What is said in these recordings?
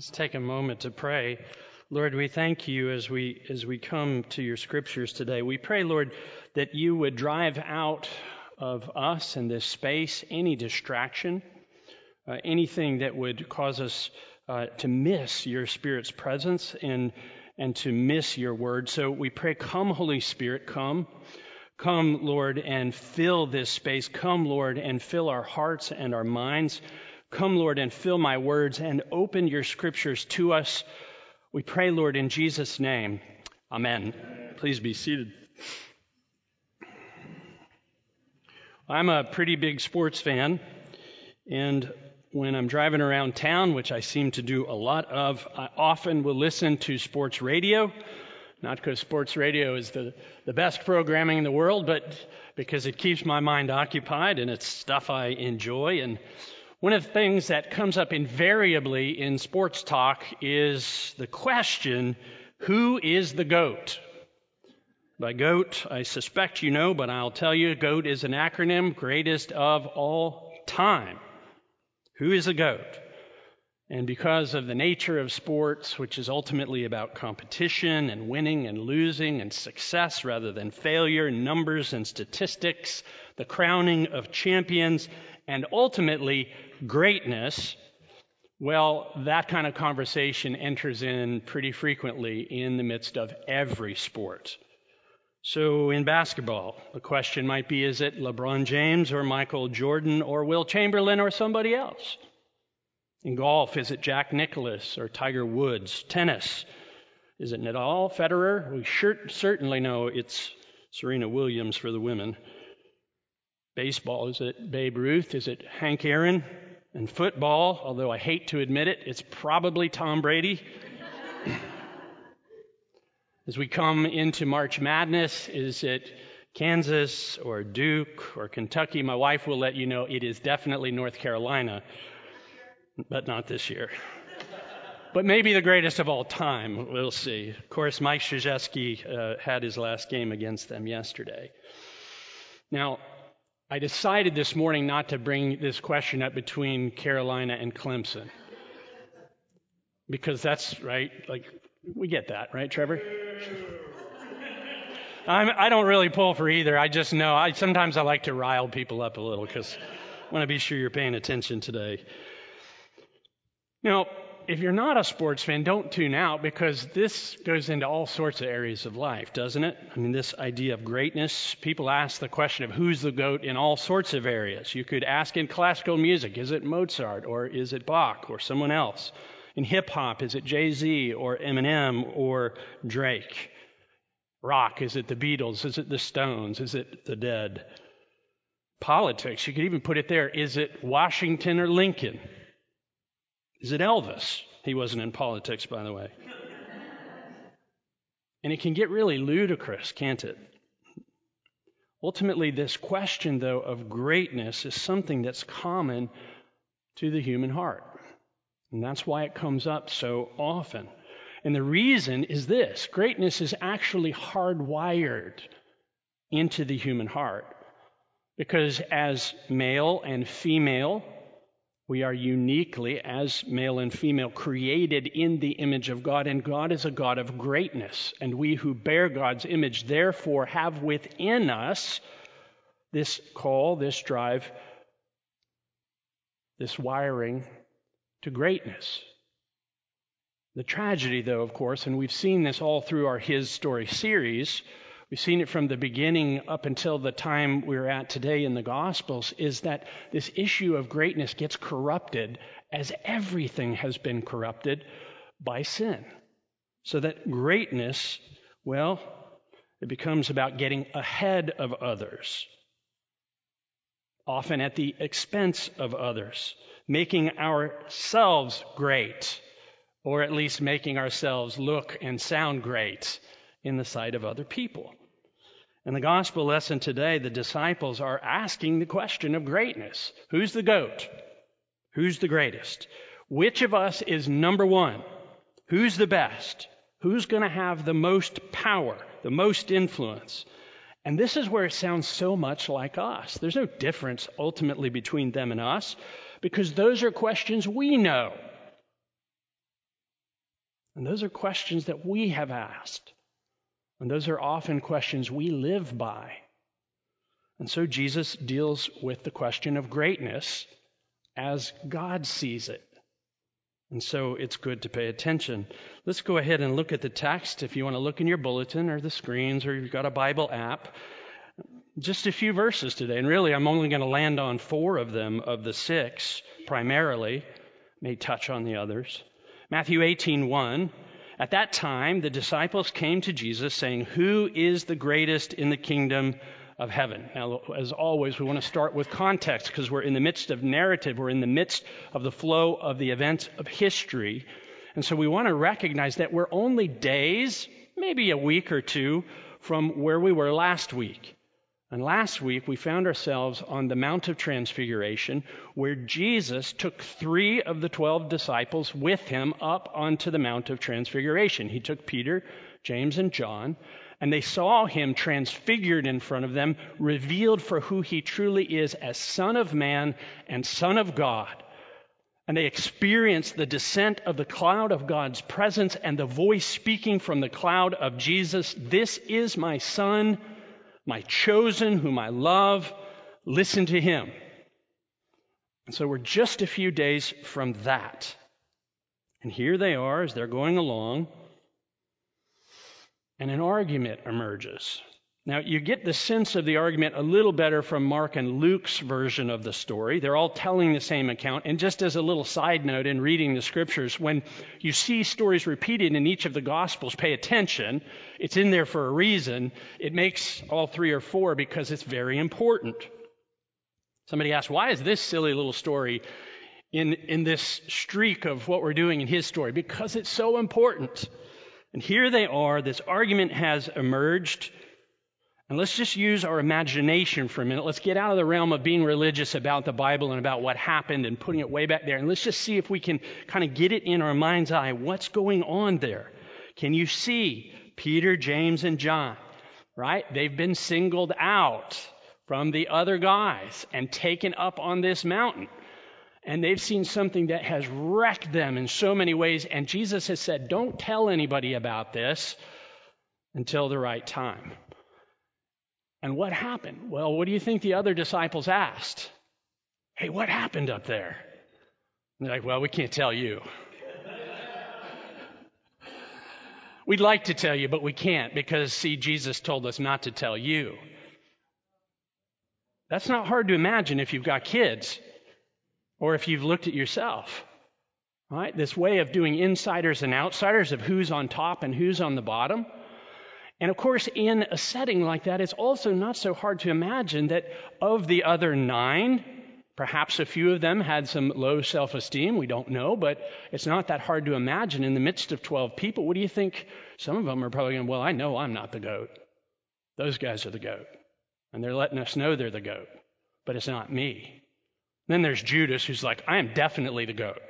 Let's take a moment to pray. Lord, we thank you as we as we come to your scriptures today. We pray, Lord, that you would drive out of us in this space any distraction, uh, anything that would cause us uh, to miss your Spirit's presence and and to miss your word. So we pray, come, Holy Spirit, come. Come, Lord, and fill this space. Come, Lord, and fill our hearts and our minds. Come, Lord, and fill my words and open your scriptures to us. We pray, Lord, in Jesus' name. Amen. Please be seated. I'm a pretty big sports fan, and when I'm driving around town, which I seem to do a lot of, I often will listen to sports radio. Not because sports radio is the, the best programming in the world, but because it keeps my mind occupied and it's stuff I enjoy. And one of the things that comes up invariably in sports talk is the question who is the GOAT? By GOAT, I suspect you know, but I'll tell you GOAT is an acronym, greatest of all time. Who is a GOAT? And because of the nature of sports, which is ultimately about competition and winning and losing and success rather than failure, numbers and statistics, the crowning of champions, and ultimately greatness, well, that kind of conversation enters in pretty frequently in the midst of every sport. So in basketball, the question might be is it LeBron James or Michael Jordan or Wilt Chamberlain or somebody else? In golf, is it Jack Nicklaus or Tiger Woods? Tennis, is it Nadal, Federer? We sure, certainly know it's Serena Williams for the women. Baseball, is it Babe Ruth? Is it Hank Aaron? And football, although I hate to admit it, it's probably Tom Brady. As we come into March Madness, is it Kansas or Duke or Kentucky? My wife will let you know it is definitely North Carolina, but not this year. but maybe the greatest of all time. We'll see. Of course, Mike Krzyzewski uh, had his last game against them yesterday. Now, I decided this morning not to bring this question up between Carolina and Clemson. Because that's, right, like, we get that, right, Trevor? I'm, I do not really pull for either. I just know. I, sometimes I like to rile people up a little because I want to be sure you're paying attention today. Now, if you're not a sports fan, don't tune out because this goes into all sorts of areas of life, doesn't it? I mean, this idea of greatness, people ask the question of who's the GOAT in all sorts of areas. You could ask in classical music, is it Mozart or is it Bach or someone else? In hip hop, is it Jay Z or Eminem or Drake? Rock, is it the Beatles? Is it the Stones? Is it the Dead? Politics, you could even put it there. Is it Washington or Lincoln? Is it Elvis? He wasn't in politics, by the way. and it can get really ludicrous, can't it? Ultimately, this question, though, of greatness is something that's common to the human heart. And that's why it comes up so often. And the reason is this greatness is actually hardwired into the human heart. Because as male and female, we are uniquely, as male and female, created in the image of God, and God is a God of greatness. And we who bear God's image, therefore, have within us this call, this drive, this wiring to greatness. The tragedy, though, of course, and we've seen this all through our His Story series, We've seen it from the beginning up until the time we're at today in the Gospels, is that this issue of greatness gets corrupted as everything has been corrupted by sin. So that greatness, well, it becomes about getting ahead of others, often at the expense of others, making ourselves great, or at least making ourselves look and sound great in the sight of other people. In the gospel lesson today, the disciples are asking the question of greatness Who's the goat? Who's the greatest? Which of us is number one? Who's the best? Who's going to have the most power, the most influence? And this is where it sounds so much like us. There's no difference ultimately between them and us because those are questions we know. And those are questions that we have asked. And those are often questions we live by. And so Jesus deals with the question of greatness as God sees it. And so it's good to pay attention. Let's go ahead and look at the text. If you want to look in your bulletin or the screens or you've got a Bible app, just a few verses today. And really, I'm only going to land on four of them of the six primarily, may touch on the others. Matthew 18:1 At that time the disciples came to Jesus saying, "Who is the greatest in the kingdom of heaven. Now, as always, we want to start with context because we're in the midst of narrative, we're in the midst of the flow of the events of history. And so we want to recognize that we're only days, maybe a week or two, from where we were last week. And last week we found ourselves on the Mount of Transfiguration where Jesus took three of the twelve disciples with him up onto the Mount of Transfiguration. He took Peter, James, and John, and they saw him transfigured in front of them, revealed for who he truly is as Son of Man and Son of God. And they experienced the descent of the cloud of God's presence and the voice speaking from the cloud of Jesus This is my Son, my chosen, whom I love. Listen to him. And so we're just a few days from that. And here they are as they're going along and an argument emerges. Now, you get the sense of the argument a little better from Mark and Luke's version of the story. They're all telling the same account. And just as a little side note in reading the scriptures, when you see stories repeated in each of the gospels, pay attention. It's in there for a reason. It makes all three or four because it's very important. Somebody asked, why is this silly little story in, in this streak of what we're doing in his story? Because it's so important. And here they are, this argument has emerged. And let's just use our imagination for a minute. Let's get out of the realm of being religious about the Bible and about what happened and putting it way back there. And let's just see if we can kind of get it in our mind's eye. What's going on there? Can you see Peter, James, and John? Right? They've been singled out from the other guys and taken up on this mountain and they've seen something that has wrecked them in so many ways. And Jesus has said, Don't tell anybody about this until the right time. And what happened? Well, what do you think the other disciples asked? Hey, what happened up there? And they're like, Well, we can't tell you. We'd like to tell you, but we can't because, see, Jesus told us not to tell you. That's not hard to imagine if you've got kids or if you've looked at yourself. Right? This way of doing insiders and outsiders of who's on top and who's on the bottom. And of course, in a setting like that, it's also not so hard to imagine that of the other nine, perhaps a few of them had some low self esteem. We don't know, but it's not that hard to imagine in the midst of 12 people. What do you think? Some of them are probably going, Well, I know I'm not the goat. Those guys are the goat. And they're letting us know they're the goat, but it's not me. Then there's Judas, who's like, I am definitely the goat.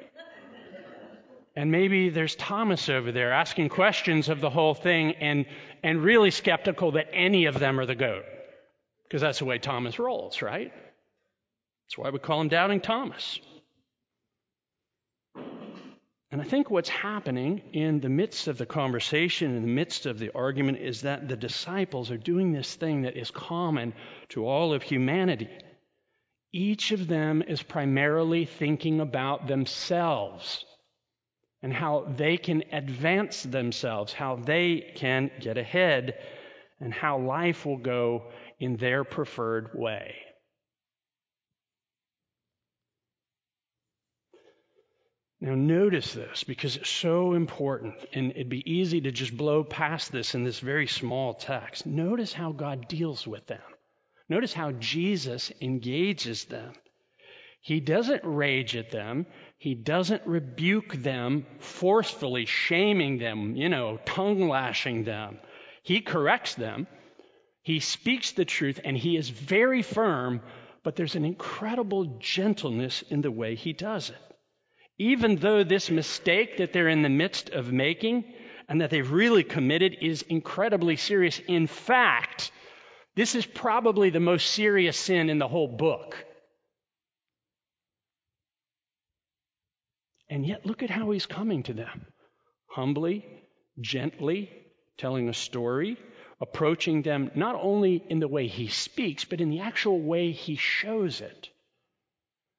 And maybe there's Thomas over there asking questions of the whole thing and, and really skeptical that any of them are the goat. Because that's the way Thomas rolls, right? That's why we call him Doubting Thomas. And I think what's happening in the midst of the conversation, in the midst of the argument, is that the disciples are doing this thing that is common to all of humanity. Each of them is primarily thinking about themselves and how they can advance themselves, how they can get ahead, and how life will go in their preferred way. Now, notice this because it's so important, and it'd be easy to just blow past this in this very small text. Notice how God deals with them. Notice how Jesus engages them. He doesn't rage at them. He doesn't rebuke them forcefully, shaming them, you know, tongue lashing them. He corrects them. He speaks the truth and he is very firm, but there's an incredible gentleness in the way he does it. Even though this mistake that they're in the midst of making and that they've really committed is incredibly serious, in fact, this is probably the most serious sin in the whole book. And yet, look at how he's coming to them. humbly, gently, telling a story, approaching them not only in the way he speaks, but in the actual way he shows it,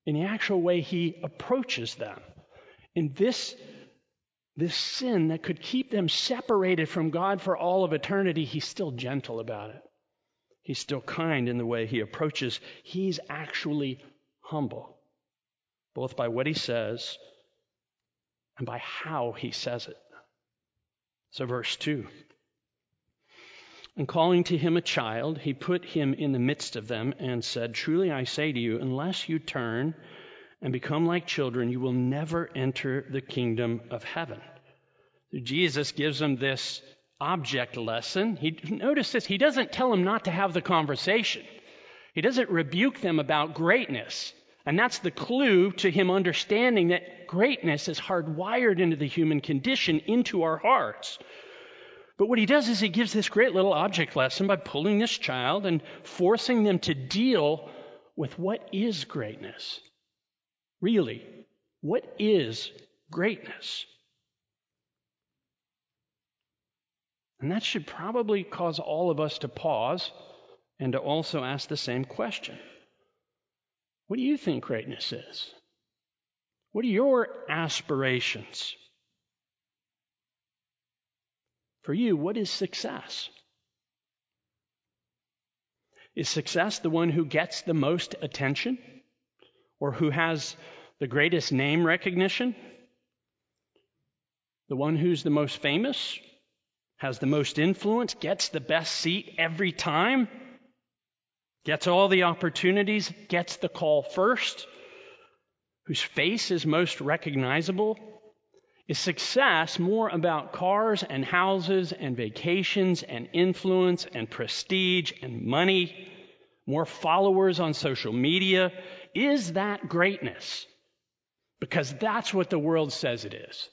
in the actual way he approaches them. In this, this sin that could keep them separated from God for all of eternity, he's still gentle about it. He's still kind in the way he approaches. He's actually humble, both by what he says and by how he says it. So, verse 2 And calling to him a child, he put him in the midst of them and said, Truly I say to you, unless you turn and become like children, you will never enter the kingdom of heaven. Jesus gives them this object lesson. He, notice this, he doesn't tell them not to have the conversation. He doesn't rebuke them about greatness. And that's the clue to him understanding that greatness is hardwired into the human condition, into our hearts. But what he does is he gives this great little object lesson by pulling this child and forcing them to deal with what is greatness. Really, what is greatness? And that should probably cause all of us to pause and to also ask the same question What do you think greatness is? What are your aspirations? For you, what is success? Is success the one who gets the most attention or who has the greatest name recognition? The one who's the most famous has the most influence, gets the best seat every time, gets all the opportunities, gets the call first, whose face is most recognizable? Is success more about cars and houses and vacations and influence and prestige and money, more followers on social media? Is that greatness? Because that's what the world says it is.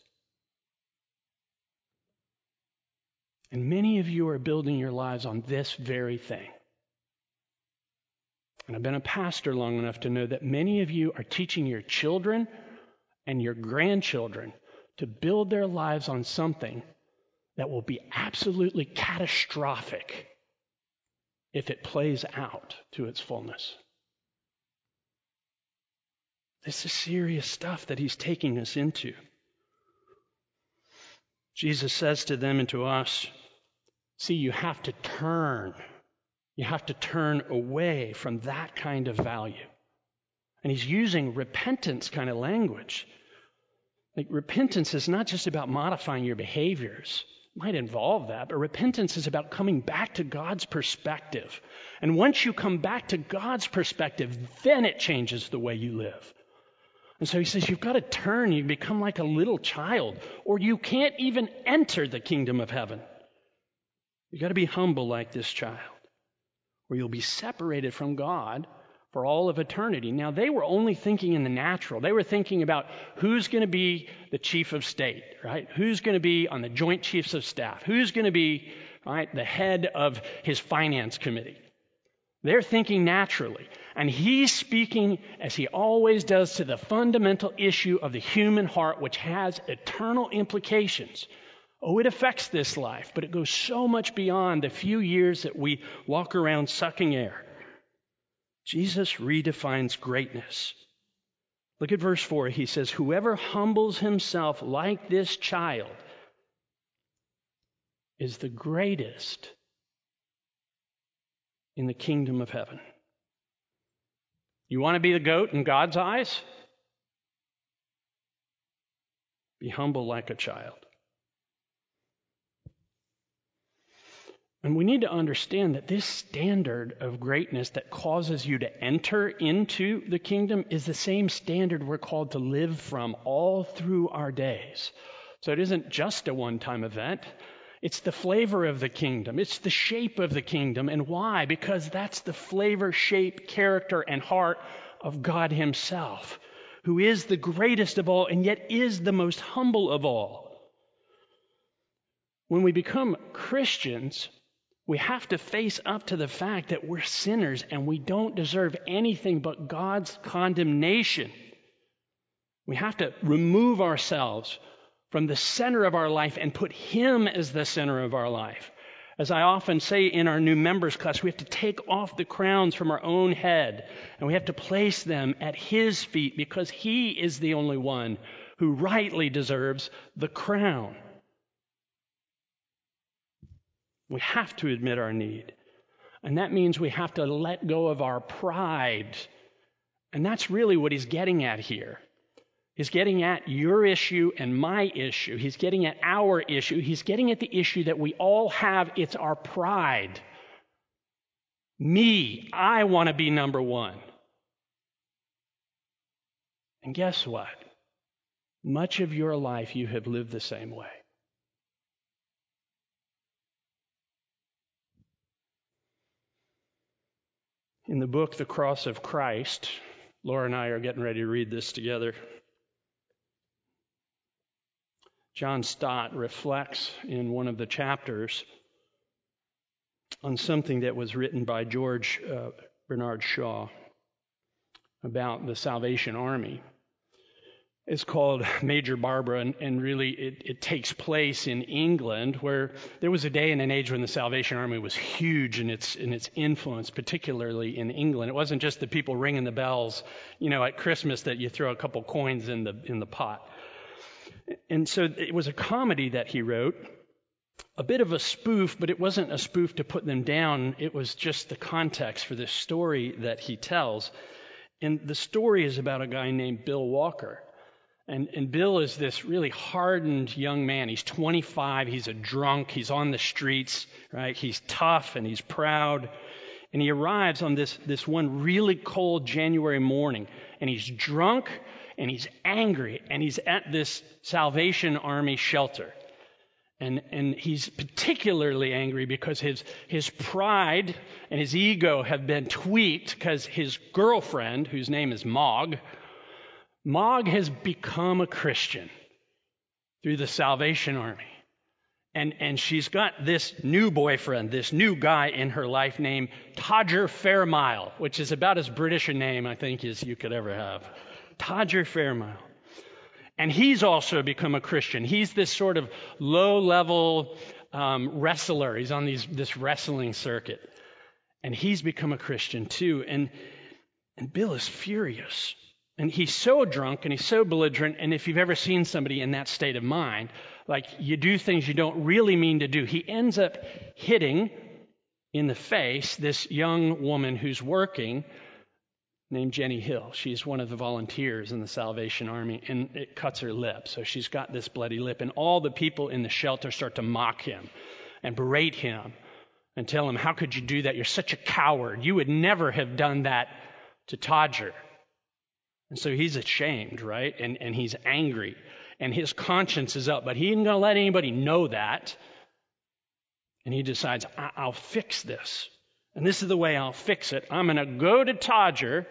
And many of you are building your lives on this very thing. And I've been a pastor long enough to know that many of you are teaching your children and your grandchildren to build their lives on something that will be absolutely catastrophic if it plays out to its fullness. This is serious stuff that he's taking us into. Jesus says to them and to us, See, you have to turn. You have to turn away from that kind of value. And he's using repentance kind of language. Like, repentance is not just about modifying your behaviors, it might involve that, but repentance is about coming back to God's perspective. And once you come back to God's perspective, then it changes the way you live. And so he says, You've got to turn. You become like a little child, or you can't even enter the kingdom of heaven. You've got to be humble like this child, or you'll be separated from God for all of eternity. Now, they were only thinking in the natural. They were thinking about who's going to be the chief of state, right? Who's going to be on the joint chiefs of staff? Who's going to be, right, the head of his finance committee? They're thinking naturally. And he's speaking, as he always does, to the fundamental issue of the human heart, which has eternal implications. Oh, it affects this life, but it goes so much beyond the few years that we walk around sucking air. Jesus redefines greatness. Look at verse 4. He says, Whoever humbles himself like this child is the greatest in the kingdom of heaven. You want to be the goat in God's eyes? Be humble like a child. And we need to understand that this standard of greatness that causes you to enter into the kingdom is the same standard we're called to live from all through our days. So it isn't just a one time event. It's the flavor of the kingdom. It's the shape of the kingdom. And why? Because that's the flavor, shape, character, and heart of God Himself, who is the greatest of all and yet is the most humble of all. When we become Christians, we have to face up to the fact that we're sinners and we don't deserve anything but God's condemnation. We have to remove ourselves from the center of our life and put Him as the center of our life. As I often say in our new members class, we have to take off the crowns from our own head and we have to place them at His feet because He is the only one who rightly deserves the crown. We have to admit our need. And that means we have to let go of our pride. And that's really what he's getting at here. He's getting at your issue and my issue. He's getting at our issue. He's getting at the issue that we all have. It's our pride. Me, I want to be number one. And guess what? Much of your life you have lived the same way. In the book, The Cross of Christ, Laura and I are getting ready to read this together. John Stott reflects in one of the chapters on something that was written by George uh, Bernard Shaw about the Salvation Army. It's called Major Barbara, and, and really it, it, takes place in England, where there was a day and an age when the Salvation Army was huge in its in its influence, particularly in England. It wasn't just the people ringing the bells, you know, at Christmas that you throw a couple coins in the in the pot. And so it was a comedy that he wrote, a bit of a spoof, but it wasn't a spoof to put them down. It was just the context for this story that he tells. And the story is about a guy named Bill Walker. And, and Bill is this really hardened young man. He's 25. He's a drunk. He's on the streets, right? He's tough and he's proud. And he arrives on this, this one really cold January morning. And he's drunk and he's angry. And he's at this Salvation Army shelter. And, and he's particularly angry because his, his pride and his ego have been tweaked because his girlfriend, whose name is Mog, Mog has become a Christian through the Salvation Army. And, and she's got this new boyfriend, this new guy in her life named Todger Fairmile, which is about as British a name, I think, as you could ever have. Todger Fairmile. And he's also become a Christian. He's this sort of low level um, wrestler. He's on these, this wrestling circuit. And he's become a Christian too. And, and Bill is furious and he's so drunk and he's so belligerent. And if you've ever seen somebody in that state of mind, like you do things you don't really mean to do, he ends up hitting in the face this young woman who's working named Jenny Hill. She's one of the volunteers in the Salvation Army, and it cuts her lip. So she's got this bloody lip. And all the people in the shelter start to mock him and berate him and tell him, How could you do that? You're such a coward. You would never have done that to Todger. And so he's ashamed, right? And, and he's angry. And his conscience is up, but he isn't going to let anybody know that. And he decides, I- will fix this. And this is the way I'll fix it. I'm going to go to Todger,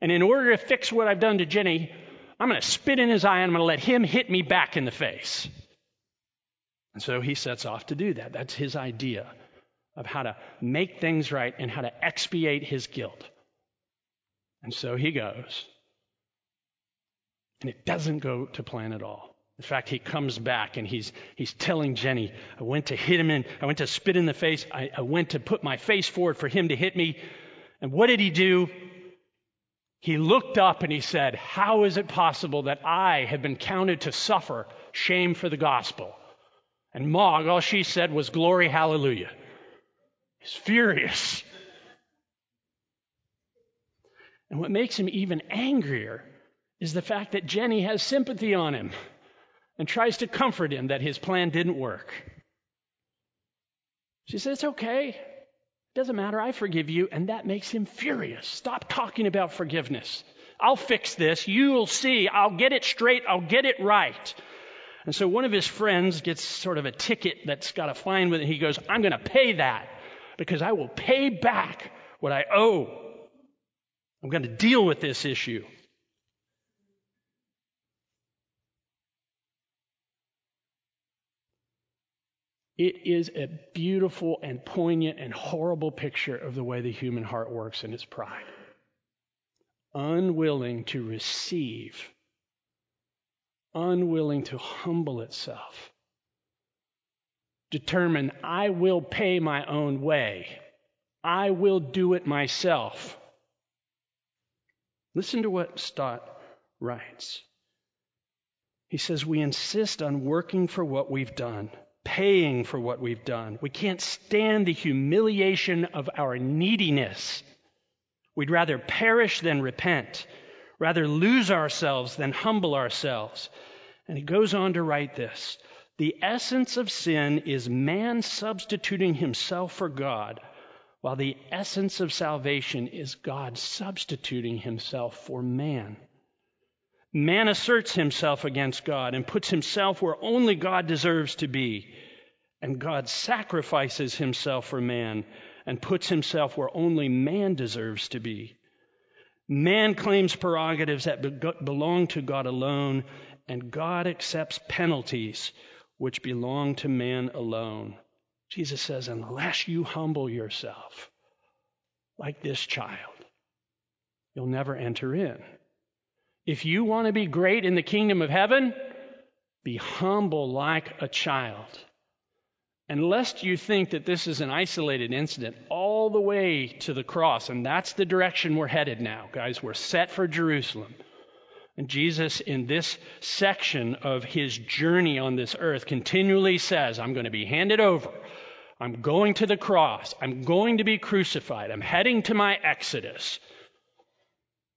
and in order to fix what I've done to Jenny, I'm going to spit in his eye and I'm going to let him hit me back in the face. And so he sets off to do that. That's his idea of how to make things right and how to expiate his guilt. And so he goes. And it doesn't go to plan at all. In fact, he comes back and he's, he's telling Jenny, I went to hit him in, I went to spit in the face, I, I went to put my face forward for him to hit me. And what did he do? He looked up and he said, How is it possible that I have been counted to suffer shame for the gospel? And Mog, all she said was, Glory, hallelujah. He's furious. And what makes him even angrier is the fact that Jenny has sympathy on him and tries to comfort him that his plan didn't work. She says, It's okay. It doesn't matter. I forgive you. And that makes him furious. Stop talking about forgiveness. I'll fix this. You'll see. I'll get it straight. I'll get it right. And so one of his friends gets sort of a ticket that's got a fine with it. He goes, I'm going to pay that because I will pay back what I owe. I'm going to deal with this issue. It is a beautiful and poignant and horrible picture of the way the human heart works in its pride. Unwilling to receive unwilling to humble itself, determined, I will pay my own way, I will do it myself. Listen to what Stott writes. He says, We insist on working for what we've done, paying for what we've done. We can't stand the humiliation of our neediness. We'd rather perish than repent, rather lose ourselves than humble ourselves. And he goes on to write this The essence of sin is man substituting himself for God, while the essence of salvation is God substituting himself for man. Man asserts himself against God and puts himself where only God deserves to be. And God sacrifices himself for man and puts himself where only man deserves to be. Man claims prerogatives that belong to God alone, and God accepts penalties which belong to man alone. Jesus says, unless you humble yourself like this child, you'll never enter in. If you want to be great in the kingdom of heaven, be humble like a child. And lest you think that this is an isolated incident, all the way to the cross, and that's the direction we're headed now, guys. We're set for Jerusalem. And Jesus, in this section of his journey on this earth, continually says, I'm going to be handed over. I'm going to the cross. I'm going to be crucified. I'm heading to my exodus.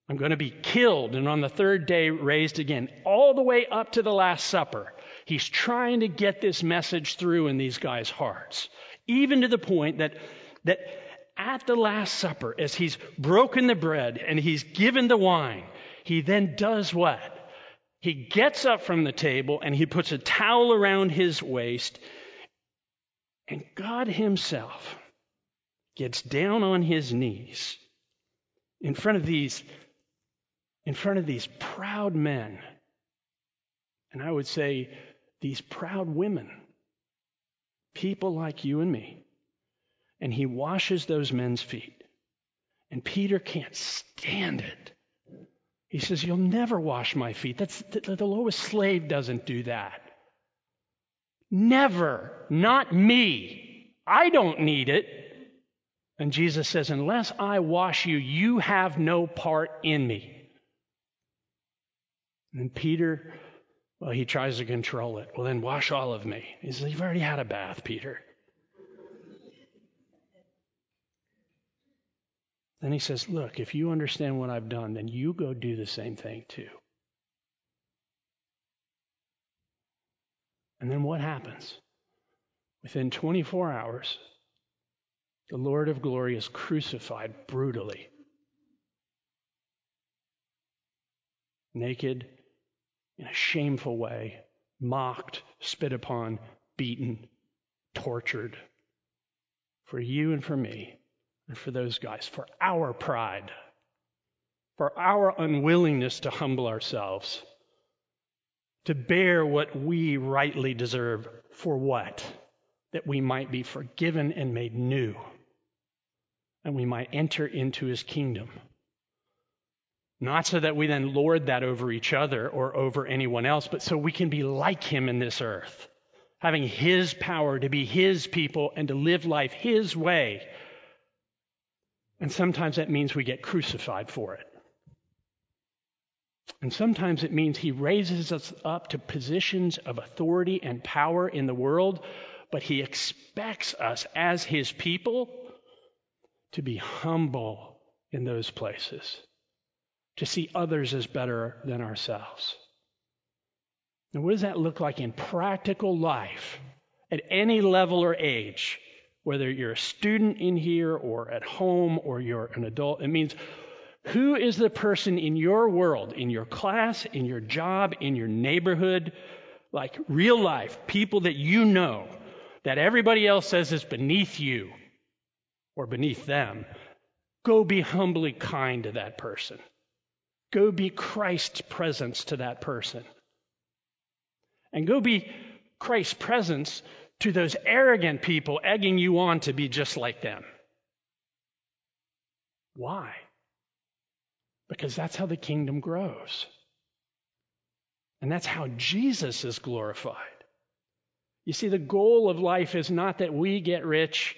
I'm going to be killed and on the third day raised again, all the way up to the Last Supper. He's trying to get this message through in these guys' hearts, even to the point that, that at the Last Supper, as he's broken the bread and he's given the wine, he then does what? He gets up from the table and he puts a towel around his waist, and God Himself gets down on his knees in front of these in front of these proud men, and I would say these proud women, people like you and me, and he washes those men's feet. And Peter can't stand it. He says, You'll never wash my feet. That's the, the lowest slave doesn't do that. Never. Not me. I don't need it. And Jesus says, Unless I wash you, you have no part in me. And Peter, well, he tries to control it. Well, then wash all of me. He says, You've already had a bath, Peter. Then he says, Look, if you understand what I've done, then you go do the same thing too. And then what happens? Within 24 hours, the Lord of glory is crucified brutally. Naked, in a shameful way, mocked, spit upon, beaten, tortured. For you and for me, and for those guys, for our pride, for our unwillingness to humble ourselves, to bear what we rightly deserve. For what? That we might be forgiven and made new, and we might enter into his kingdom. Not so that we then lord that over each other or over anyone else, but so we can be like him in this earth, having his power to be his people and to live life his way. And sometimes that means we get crucified for it. And sometimes it means he raises us up to positions of authority and power in the world, but he expects us as his people to be humble in those places to see others as better than ourselves. Now, what does that look like in practical life at any level or age? Whether you're a student in here or at home or you're an adult, it means who is the person in your world, in your class, in your job, in your neighborhood, like real life, people that you know, that everybody else says is beneath you or beneath them? Go be humbly kind to that person. Go be Christ's presence to that person. And go be Christ's presence to those arrogant people egging you on to be just like them. Why? Because that's how the kingdom grows. And that's how Jesus is glorified. You see, the goal of life is not that we get rich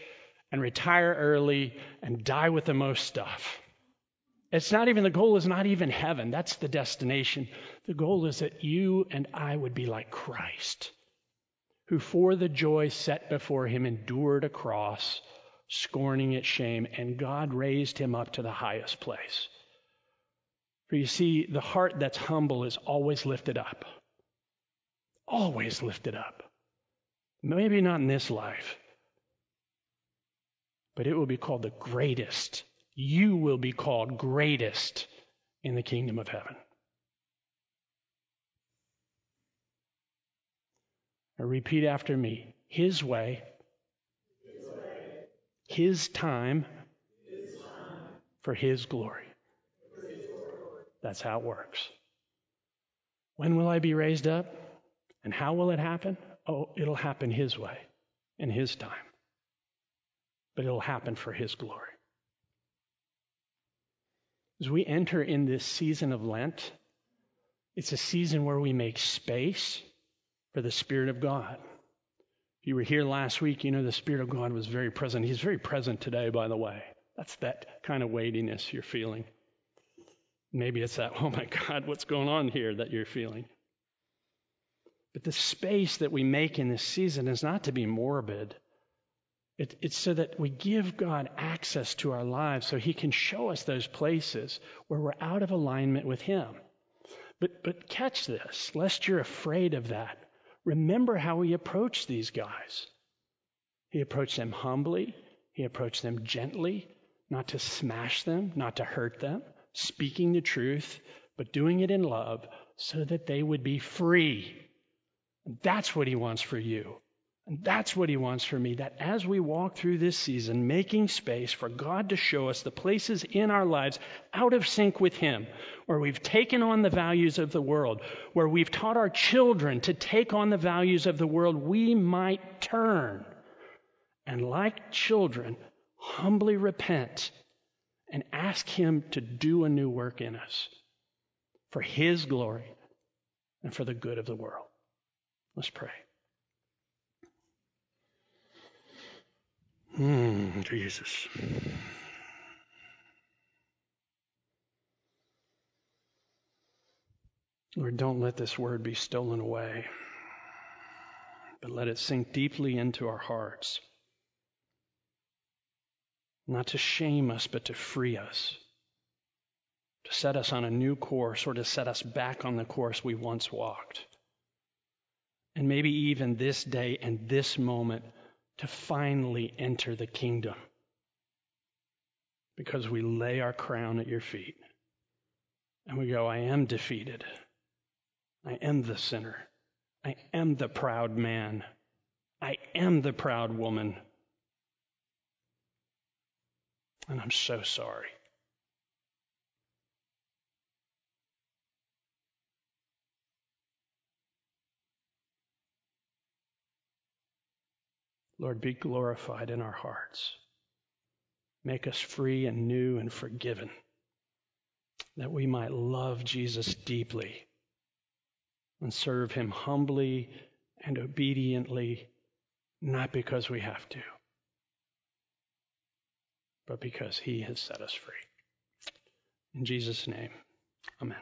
and retire early and die with the most stuff. It's not even, the goal is not even heaven. That's the destination. The goal is that you and I would be like Christ, who for the joy set before him endured a cross, scorning its shame, and God raised him up to the highest place. For you see, the heart that's humble is always lifted up. Always lifted up. Maybe not in this life, but it will be called the greatest. You will be called greatest in the kingdom of heaven. Now repeat after me His way, His, way. His, time, His time, for His glory. That's how it works. When will I be raised up? And how will it happen? Oh, it'll happen His way, in His time. But it'll happen for His glory. As we enter in this season of Lent, it's a season where we make space for the Spirit of God. If you were here last week, you know the Spirit of God was very present. He's very present today, by the way. That's that kind of weightiness you're feeling. Maybe it's that, oh my God, what's going on here that you're feeling. But the space that we make in this season is not to be morbid. It, it's so that we give God access to our lives so He can show us those places where we're out of alignment with Him. But, but catch this, lest you're afraid of that. Remember how He approached these guys. He approached them humbly, He approached them gently, not to smash them, not to hurt them, speaking the truth, but doing it in love so that they would be free. That's what He wants for you. And that's what he wants for me that as we walk through this season, making space for God to show us the places in our lives out of sync with him, where we've taken on the values of the world, where we've taught our children to take on the values of the world, we might turn and, like children, humbly repent and ask him to do a new work in us for his glory and for the good of the world. Let's pray. Hmm, Jesus. Lord, don't let this word be stolen away, but let it sink deeply into our hearts. Not to shame us, but to free us, to set us on a new course or to set us back on the course we once walked. And maybe even this day and this moment to finally enter the kingdom because we lay our crown at your feet and we go, I am defeated. I am the sinner. I am the proud man. I am the proud woman. And I'm so sorry. Lord, be glorified in our hearts. Make us free and new and forgiven, that we might love Jesus deeply and serve him humbly and obediently, not because we have to, but because he has set us free. In Jesus' name, amen.